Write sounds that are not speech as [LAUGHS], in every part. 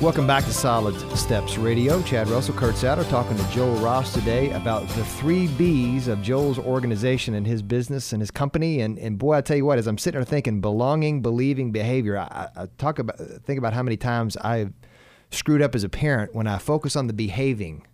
Welcome back to Solid Steps Radio. Chad Russell, Kurt Satter, talking to Joel Ross today about the three B's of Joel's organization and his business and his company. And, and boy, I tell you what, as I'm sitting there thinking, belonging, believing, behavior. I, I talk about think about how many times I've screwed up as a parent when I focus on the behaving,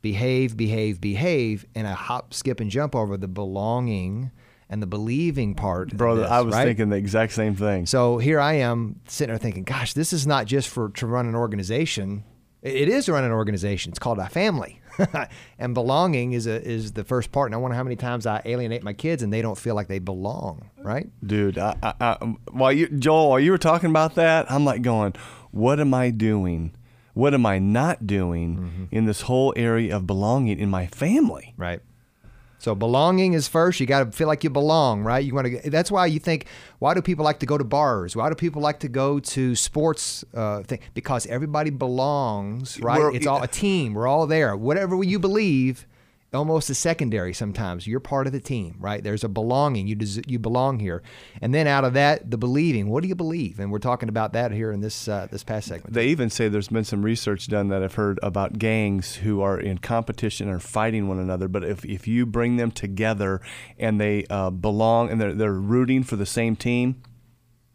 behave, behave, behave, and I hop, skip, and jump over the belonging and the believing part. Brother, this, I was right? thinking the exact same thing. So here I am sitting there thinking, gosh, this is not just for to run an organization. It is to run an organization. It's called a family, [LAUGHS] and belonging is a is the first part. And I wonder how many times I alienate my kids and they don't feel like they belong. Right, dude. I, I, I, while you, Joel, while you were talking about that, I'm like going, what am I doing? What am I not doing mm-hmm. in this whole area of belonging in my family? Right. So belonging is first. You got to feel like you belong, right? You want to. That's why you think. Why do people like to go to bars? Why do people like to go to sports uh, thing? Because everybody belongs, right? We're, it's all a team. We're all there. Whatever you believe, almost a secondary sometimes. You're part of the team, right? There's a belonging. You des- you belong here, and then out of that, the believing. What do you believe? And we're talking about that here in this uh, this past segment. They even say there's been some research done that I've heard about gangs who are in competition or fighting one another. But if, if you bring them together and they uh, belong and they're they're rooting for the same team,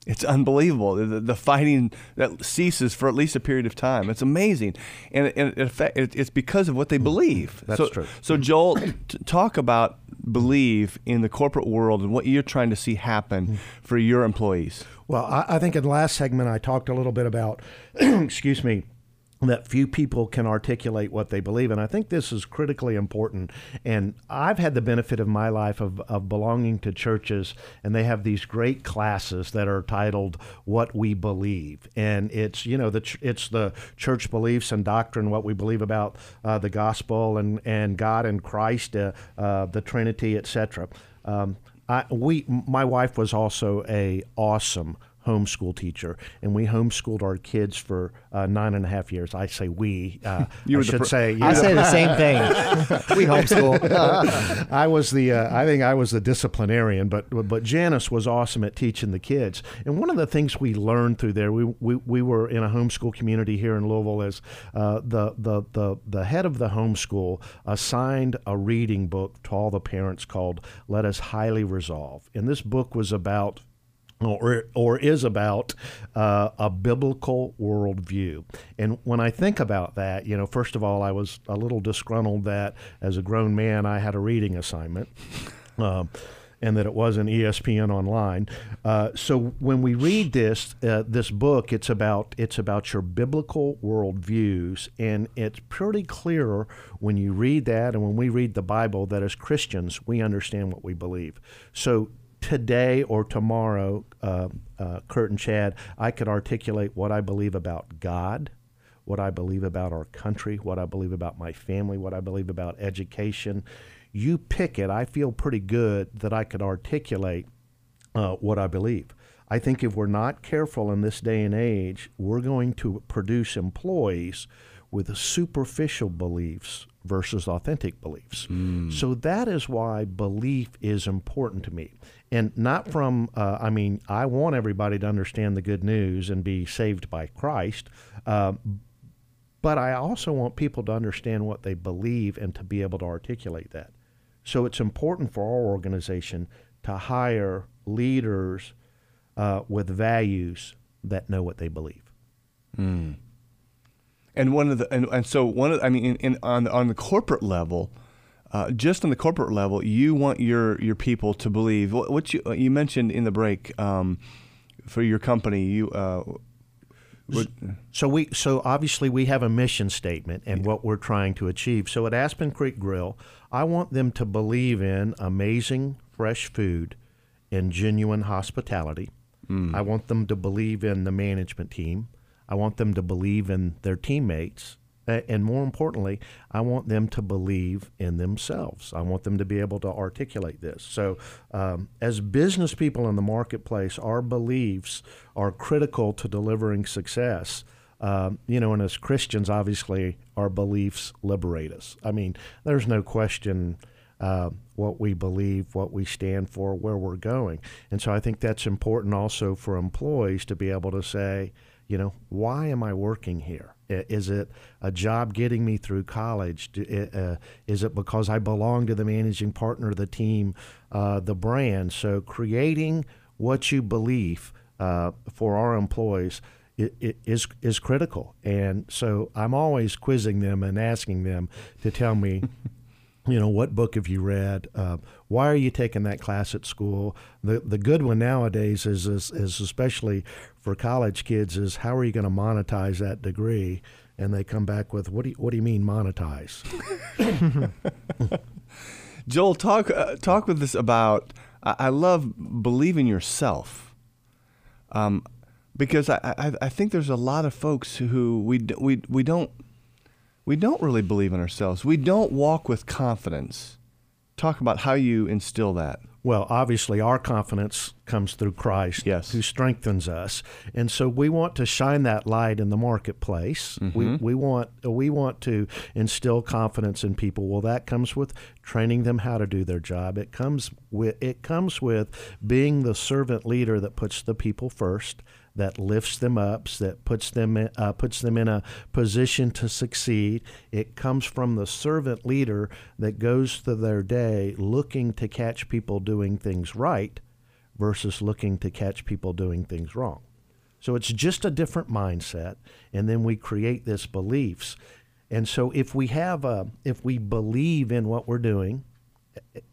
it's unbelievable. The, the, fighting that ceases for at least a period of time. It's amazing, and, and it, it's because of what they hmm. believe. That's so, true. So, hmm. Joel, t- talk about believe in the corporate world and what you're trying to see happen hmm. for your employees. Well, I, I think in the last segment I talked a little bit about, [CLEARS THROAT] excuse me, that few people can articulate what they believe. And I think this is critically important. And I've had the benefit of my life of, of belonging to churches, and they have these great classes that are titled What We Believe. And it's, you know, the ch- it's the church beliefs and doctrine, what we believe about uh, the gospel and, and God and Christ, uh, uh, the Trinity, etc. Um, I, we, my wife was also a awesome homeschool teacher, and we homeschooled our kids for uh, nine and a half years. I say we. Uh, [LAUGHS] you I should pr- say. I say the same thing. [LAUGHS] we homeschool. [LAUGHS] I was the. Uh, I think I was the disciplinarian, but but Janice was awesome at teaching the kids. And one of the things we learned through there, we we, we were in a homeschool community here in Louisville. As uh, the the the the head of the homeschool assigned a reading book to all the parents called "Let Us Highly Resolve," and this book was about or, or is about uh, a biblical worldview. And when I think about that, you know, first of all, I was a little disgruntled that as a grown man I had a reading assignment. Uh, and that it wasn't ESPN online. Uh, so when we read this uh, this book, it's about it's about your biblical worldviews, and it's pretty clear when you read that, and when we read the Bible, that as Christians we understand what we believe. So today or tomorrow, uh, uh, Kurt and Chad, I could articulate what I believe about God, what I believe about our country, what I believe about my family, what I believe about education. You pick it. I feel pretty good that I could articulate uh, what I believe. I think if we're not careful in this day and age, we're going to produce employees with superficial beliefs versus authentic beliefs. Mm. So that is why belief is important to me and not from uh, i mean i want everybody to understand the good news and be saved by christ uh, but i also want people to understand what they believe and to be able to articulate that so it's important for our organization to hire leaders uh, with values that know what they believe mm. And one of the and, and so one of i mean in, in, on, on the corporate level uh, just on the corporate level, you want your your people to believe what, what you you mentioned in the break um, for your company. You uh, would, so we so obviously we have a mission statement and yeah. what we're trying to achieve. So at Aspen Creek Grill, I want them to believe in amazing fresh food and genuine hospitality. Mm. I want them to believe in the management team. I want them to believe in their teammates and more importantly, I want them to believe in themselves. I want them to be able to articulate this. So, um, as business people in the marketplace, our beliefs are critical to delivering success. Um, you know, and as Christians, obviously, our beliefs liberate us. I mean, there's no question uh, what we believe, what we stand for, where we're going. And so I think that's important also for employees to be able to say, you know, why am I working here? Is it a job getting me through college? Uh, is it because I belong to the managing partner, the team, uh, the brand? So creating what you believe uh, for our employees is is critical. And so I'm always quizzing them and asking them to tell me. [LAUGHS] you know what book have you read? Uh, why are you taking that class at school? The the good one nowadays is, is, is especially for college kids is how are you going to monetize that degree? And they come back with what do you, what do you mean monetize? [LAUGHS] Joel talk uh, talk with us about I, I love believing yourself um, because I, I, I think there's a lot of folks who we we we don't we don't really believe in ourselves. We don't walk with confidence. Talk about how you instill that. Well, obviously, our confidence comes through Christ, yes. who strengthens us, and so we want to shine that light in the marketplace. Mm-hmm. We, we want we want to instill confidence in people. Well, that comes with training them how to do their job. It comes with it comes with being the servant leader that puts the people first that lifts them up, that puts them in, uh, puts them in a position to succeed. It comes from the servant leader that goes through their day looking to catch people doing things right versus looking to catch people doing things wrong. So it's just a different mindset, and then we create this beliefs. And so if we have a, if we believe in what we're doing,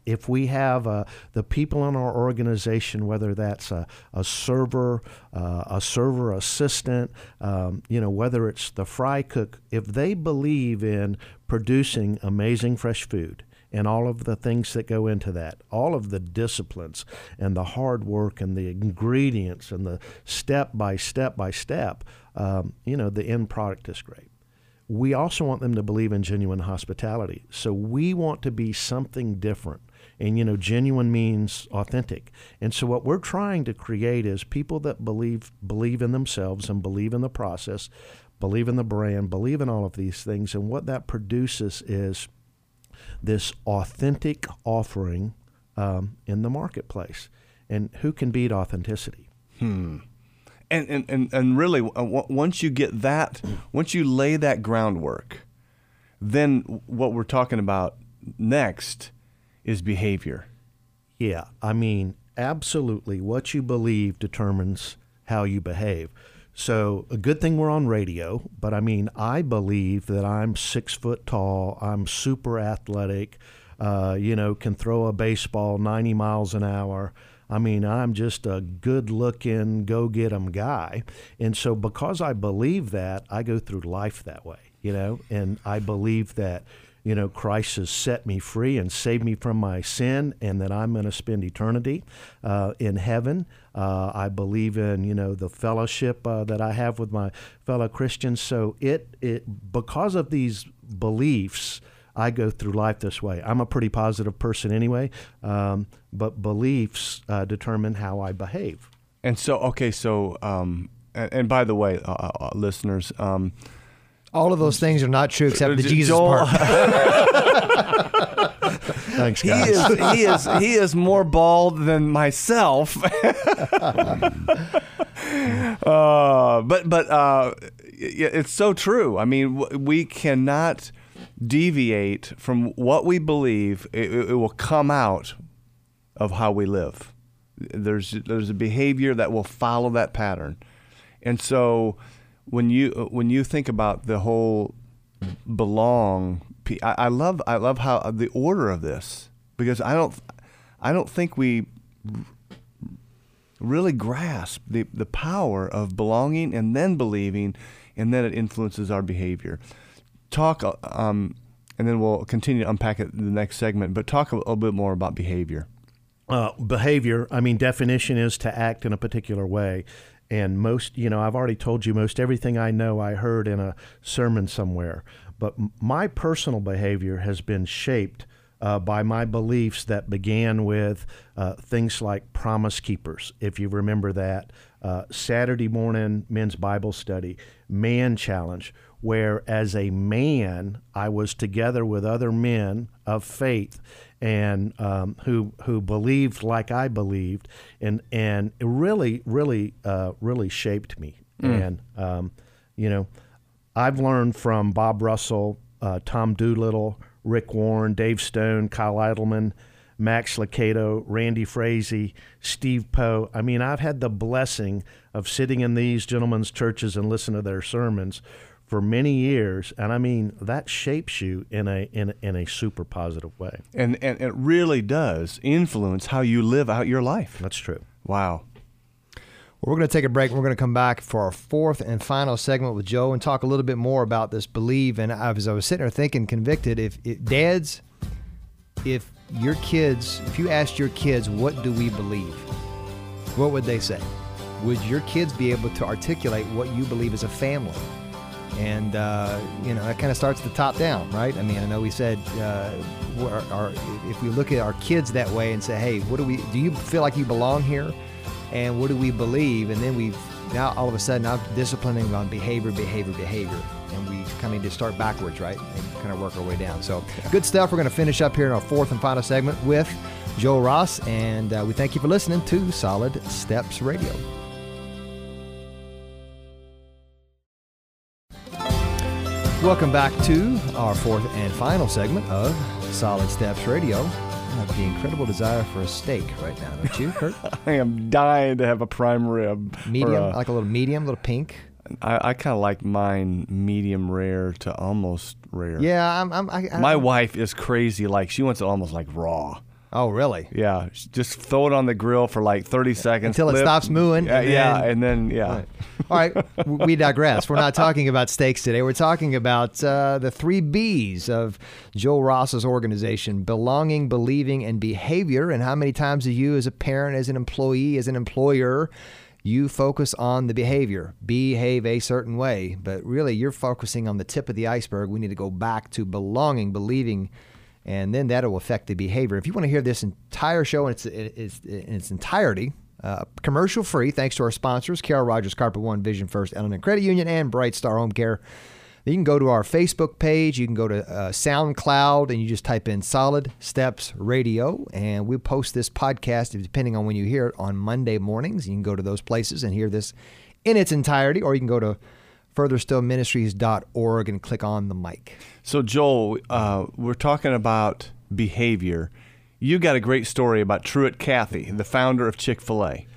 if we have uh, the people in our organization, whether that's a, a server, uh, a server assistant, um, you know, whether it's the fry cook, if they believe in producing amazing fresh food and all of the things that go into that, all of the disciplines and the hard work and the ingredients and the step by step by step, um, you know, the end product is great we also want them to believe in genuine hospitality. So we want to be something different. And, you know, genuine means authentic. And so what we're trying to create is people that believe believe in themselves and believe in the process, believe in the brand, believe in all of these things. And what that produces is this authentic offering um, in the marketplace. And who can beat authenticity? Hmm and, and, and, and really, uh, once you get that, once you lay that groundwork, then what we're talking about next is behavior. Yeah, I mean, absolutely. What you believe determines how you behave. So, a good thing we're on radio, but I mean, I believe that I'm six foot tall, I'm super athletic, uh, you know, can throw a baseball 90 miles an hour. I mean, I'm just a good looking, go get 'em guy. And so, because I believe that, I go through life that way, you know, and I believe that, you know, Christ has set me free and saved me from my sin, and that I'm going to spend eternity uh, in heaven. Uh, I believe in, you know, the fellowship uh, that I have with my fellow Christians. So, it, it because of these beliefs, I go through life this way. I'm a pretty positive person anyway, um, but beliefs uh, determine how I behave. And so, okay, so, um, and, and, by the way, uh, uh, uh listeners, um, all of those things are not true except the Jesus Joel, part. [LAUGHS] Thanks, guys. He is, he is he is more bald than myself. [LAUGHS] uh, but but uh, it's so true. I mean, we cannot deviate from what we believe, it, it will come out of how we live. There's there's a behavior that will follow that pattern, and so when you when you think about the whole belong, I, I love I love how uh, the order of this because I don't I don't think we really grasp the, the power of belonging and then believing, and then it influences our behavior talk, uh, um, and then we'll continue to unpack it in the next segment, but talk a little bit more about behavior. Uh, behavior, I mean, definition is to act in a particular way. And most, you know, I've already told you most everything I know I heard in a sermon somewhere. But my personal behavior has been shaped uh, by my beliefs that began with uh, things like Promise Keepers, if you remember that, uh, Saturday morning men's Bible study, Man Challenge, where as a man I was together with other men of faith and um, who who believed like I believed, and and it really really uh, really shaped me. And um, you know, I've learned from Bob Russell, uh, Tom Doolittle, Rick Warren, Dave Stone, Kyle Idleman, Max Lucado, Randy Frazee, Steve Poe. I mean, I've had the blessing of sitting in these gentlemen's churches and listen to their sermons for many years, and I mean that shapes you in a in, a- in a super positive way. And, and it really does influence how you live out your life. That's true. Wow. Well, we're going to take a break. We're going to come back for our fourth and final segment with Joe and talk a little bit more about this believe. And I was, I was sitting there thinking, convicted. If, if dads, if your kids, if you asked your kids, what do we believe? What would they say? Would your kids be able to articulate what you believe as a family? And uh, you know that kind of starts the top down, right? I mean, I know we said uh, our, our, if we look at our kids that way and say, "Hey, what do we? Do you feel like you belong here?" and what do we believe? And then we've now all of a sudden I'm disciplining on behavior, behavior, behavior, and we kind of need to start backwards, right, and kind of work our way down. So good stuff. We're going to finish up here in our fourth and final segment with Joel Ross, and uh, we thank you for listening to Solid Steps Radio. Welcome back to our fourth and final segment of Solid Steps Radio. I have the incredible desire for a steak right now, don't you, Kurt? [LAUGHS] I am dying to have a prime rib. Medium, a- like a little medium, a little pink. I, I kind of like mine medium rare to almost rare. Yeah, I'm. I'm I, I, My wife is crazy. Like she wants it almost like raw. Oh, really? Yeah, just throw it on the grill for like 30 seconds Until it stops mooing, Yeah, and yeah, then- and then yeah. Right. All right, we digress. We're not talking about steaks today. We're talking about uh, the three B's of Joel Ross's organization belonging, believing, and behavior. And how many times do you, as a parent, as an employee, as an employer, you focus on the behavior, behave a certain way, but really you're focusing on the tip of the iceberg. We need to go back to belonging, believing, and then that'll affect the behavior. If you want to hear this entire show in its, its, in its entirety, uh, commercial free, thanks to our sponsors, Carol Rogers Carpet One, Vision First, L&N Credit Union, and Bright Star Home Care. You can go to our Facebook page. You can go to uh, SoundCloud, and you just type in Solid Steps Radio, and we post this podcast depending on when you hear it on Monday mornings. You can go to those places and hear this in its entirety, or you can go to furtherstillministries.org and click on the mic. So Joel, uh, we're talking about behavior. You got a great story about Truett Cathy, the founder of Chick Fil A.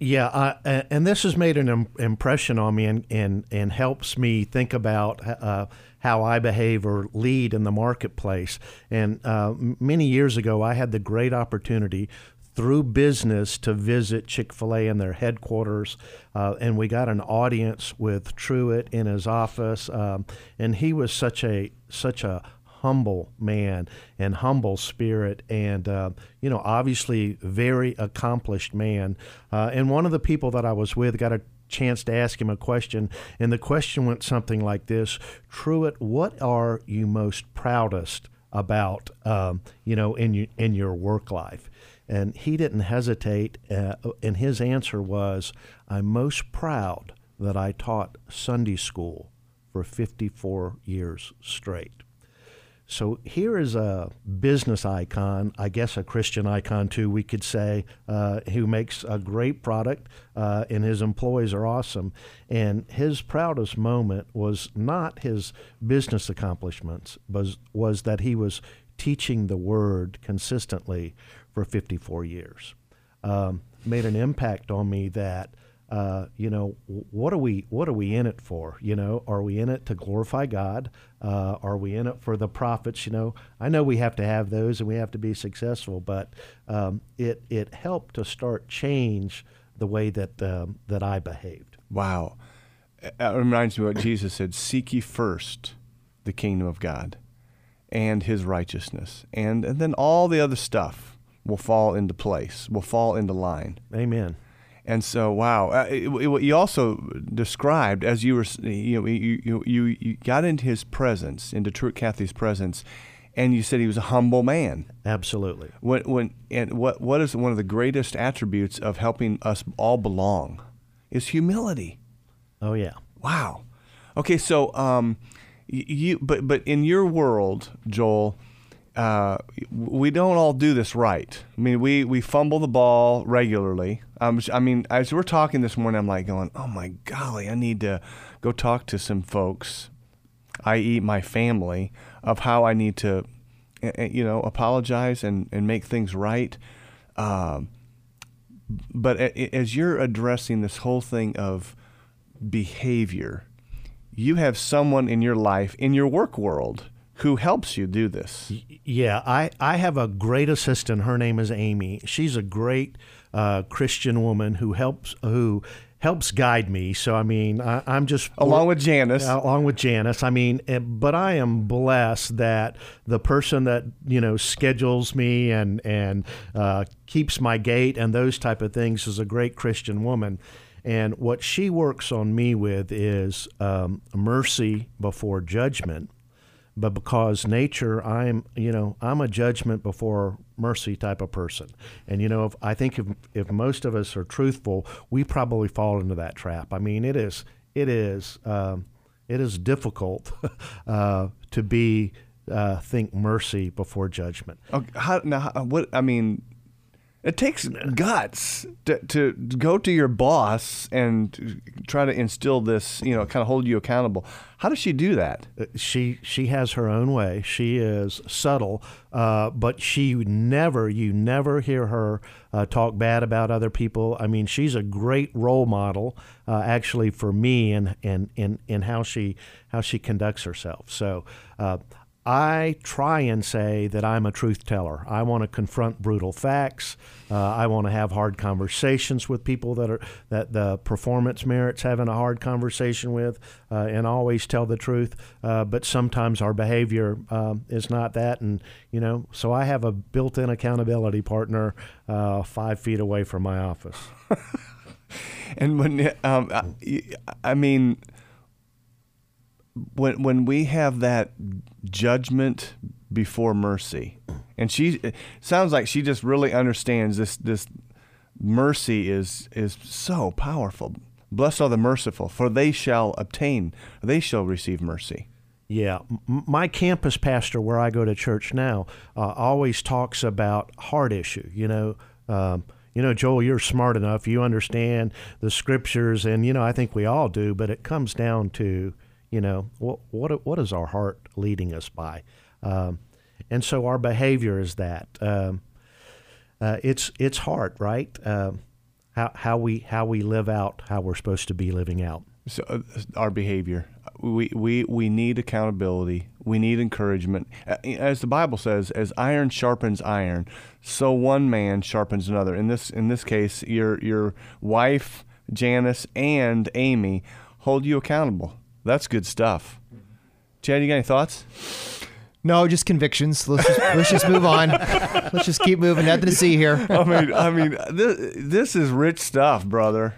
Yeah, uh, a- and this has made an impression on me and, and, and helps me think about uh, how I behave or lead in the marketplace. And uh, many years ago, I had the great opportunity through business to visit Chick fil A in their headquarters. Uh, and we got an audience with Truett in his office. Um, and he was such a, such a humble man and humble spirit and uh, you know obviously very accomplished man uh, and one of the people that i was with got a chance to ask him a question and the question went something like this truett what are you most proudest about um, you know in your in your work life and he didn't hesitate uh, and his answer was i'm most proud that i taught sunday school for 54 years straight so here is a business icon, I guess a Christian icon too, we could say, uh, who makes a great product, uh, and his employees are awesome. And his proudest moment was not his business accomplishments, was was that he was teaching the word consistently for 54 years. Um, made an impact on me that uh, you know, what are we what are we in it for? You know, are we in it to glorify God? Uh, are we in it for the profits? You know, I know we have to have those and we have to be successful, but um, it it helped to start change the way that um, that I behaved. Wow. It reminds me of what Jesus said Seek ye first the kingdom of God and his righteousness. And, and then all the other stuff will fall into place, will fall into line. Amen. And so, wow! Uh, it, it, you also described as you were, you know, you, you you you got into his presence, into Truett Cathy's presence, and you said he was a humble man. Absolutely. When, when and what what is one of the greatest attributes of helping us all belong is humility. Oh yeah. Wow. Okay, so um, you but but in your world, Joel, uh, we don't all do this right. I mean, we we fumble the ball regularly. Um, I mean, as we're talking this morning, I'm like going, "Oh my golly, I need to go talk to some folks, i.e., my family, of how I need to, you know, apologize and and make things right." Um, but as you're addressing this whole thing of behavior, you have someone in your life, in your work world, who helps you do this. Yeah, I, I have a great assistant. Her name is Amy. She's a great uh, Christian woman who helps who helps guide me. So I mean, I, am just along with Janice. Uh, along with Janice. I mean, eh, but I am blessed that the person that you know schedules me and and uh, keeps my gate and those type of things is a great Christian woman. And what she works on me with is um, mercy before judgment but because nature i'm you know i'm a judgment before mercy type of person. And you know if, i think if, if most of us are truthful we probably fall into that trap. I mean it is it is um, it is difficult [LAUGHS] uh, to be uh, think mercy before judgment. Okay, how, now what i mean it takes guts to, to go to your boss and try to instill this, you know, kind of hold you accountable. How does she do that? Uh, she she has her own way. She is subtle, uh, but she never, you never hear her uh, talk bad about other people. I mean, she's a great role model, uh, actually, for me and in, in, in how she how she conducts herself. So. I try and say that I'm a truth teller. I want to confront brutal facts. Uh, I want to have hard conversations with people that are that the performance merits having a hard conversation with, uh, and always tell the truth. Uh, but sometimes our behavior um, is not that, and you know, so I have a built-in accountability partner uh, five feet away from my office. [LAUGHS] and when um, I, I mean when when we have that judgment before mercy, and she sounds like she just really understands this this mercy is is so powerful. Blessed are the merciful, for they shall obtain, they shall receive mercy. Yeah, my campus pastor, where I go to church now, uh, always talks about heart issue. You know. Um, you know, Joel, you're smart enough. You understand the scriptures, and you know, I think we all do. But it comes down to you know, what what what is our heart leading us by? Um, and so our behavior is that. Um, uh, it's it's heart, right? Um, how how we how we live out how we're supposed to be living out. So uh, our behavior, we, we we need accountability. We need encouragement. As the Bible says, as iron sharpens iron, so one man sharpens another. In this in this case, your your wife Janice and Amy hold you accountable. That's good stuff. Chad, you got any thoughts? No, just convictions. Let's just, let's just move on. Let's just keep moving. Nothing to see here. I mean, I mean, this, this is rich stuff, brother.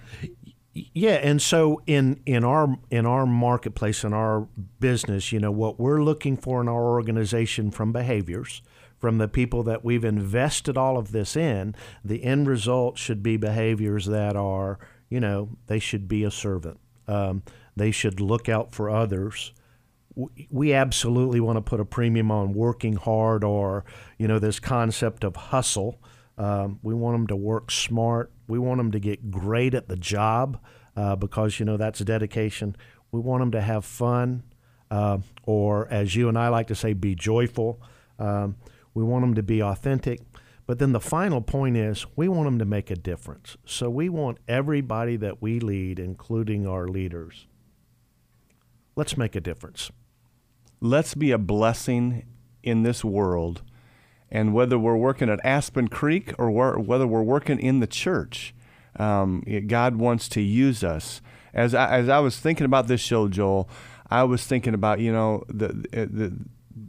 Yeah, and so in in our in our marketplace in our business, you know, what we're looking for in our organization from behaviors, from the people that we've invested all of this in, the end result should be behaviors that are, you know, they should be a servant. Um, they should look out for others. We absolutely want to put a premium on working hard or, you know, this concept of hustle. Um, we want them to work smart. We want them to get great at the job uh, because, you know, that's dedication. We want them to have fun uh, or, as you and I like to say, be joyful. Um, we want them to be authentic. But then the final point is we want them to make a difference. So we want everybody that we lead, including our leaders, let's make a difference. Let's be a blessing in this world. And whether we're working at Aspen Creek or whether we're working in the church, um, God wants to use us. As I, as I was thinking about this show, Joel, I was thinking about, you know, the, the,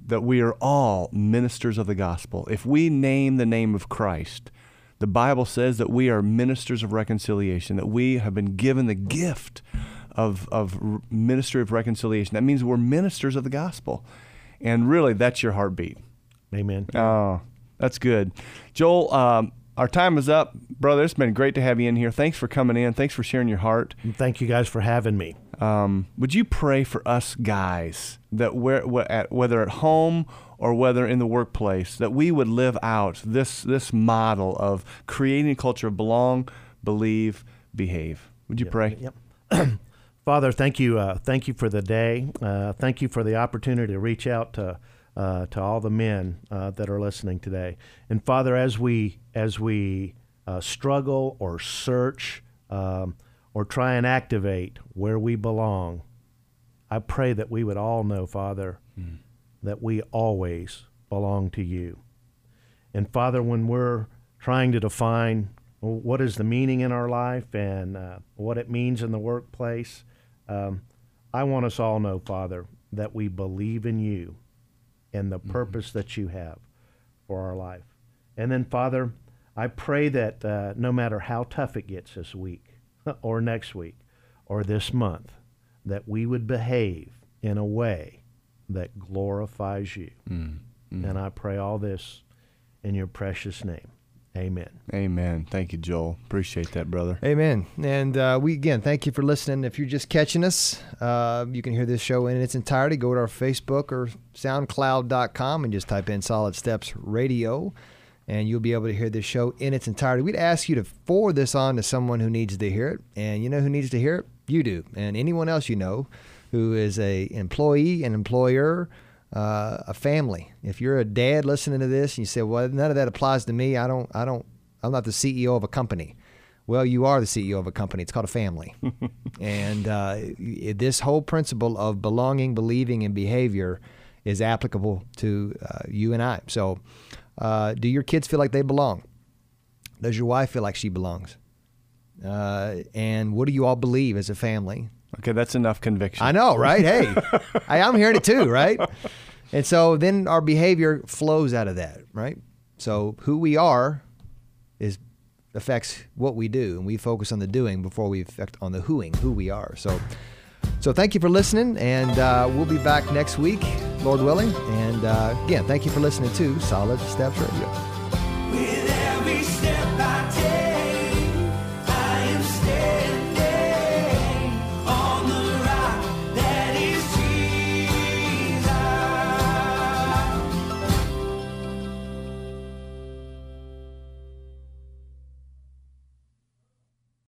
that we are all ministers of the gospel. If we name the name of Christ, the Bible says that we are ministers of reconciliation, that we have been given the gift of, of ministry of reconciliation. That means we're ministers of the gospel. And really, that's your heartbeat. Amen. Oh, that's good. Joel, um, our time is up. Brother, it's been great to have you in here. Thanks for coming in. Thanks for sharing your heart. And thank you guys for having me. Um, would you pray for us guys that we're, at, whether at home or whether in the workplace, that we would live out this, this model of creating a culture of belong, believe, behave? Would you Yep, pray? Yep. [CLEARS THROAT] Father, thank you. Uh, thank you for the day. Uh, thank you for the opportunity to reach out to uh, to all the men uh, that are listening today. And Father, as we as we uh, struggle or search um, or try and activate where we belong, I pray that we would all know, Father, that we always belong to you. And Father, when we're trying to define what is the meaning in our life and uh, what it means in the workplace, um, I want us all know, Father, that we believe in you and the purpose that you have for our life. And then, Father, I pray that uh, no matter how tough it gets this week [LAUGHS] or next week or this month, that we would behave in a way that glorifies you. And I pray all this in your precious name. Amen. Amen. Thank you, Joel. Appreciate that, brother. Amen. And uh, we again thank you for listening. If you're just catching us, uh, you can hear this show in its entirety. Go to our Facebook or SoundCloud.com and just type in Solid Steps Radio, and you'll be able to hear this show in its entirety. We'd ask you to forward this on to someone who needs to hear it, and you know who needs to hear it? You do, and anyone else you know who is a employee, an employer. Uh, a family. If you're a dad listening to this and you say, "Well, none of that applies to me. I don't. I don't. I'm not the CEO of a company." Well, you are the CEO of a company. It's called a family. [LAUGHS] and uh, this whole principle of belonging, believing, and behavior is applicable to uh, you and I. So, uh, do your kids feel like they belong? Does your wife feel like she belongs? Uh, and what do you all believe as a family? Okay, that's enough conviction. I know, right? Hey, [LAUGHS] I, I'm hearing it too, right? And so then our behavior flows out of that, right? So who we are is affects what we do, and we focus on the doing before we affect on the whoing, who we are. So, so thank you for listening, and uh, we'll be back next week, Lord willing. And uh, again, thank you for listening to Solid Steps Radio.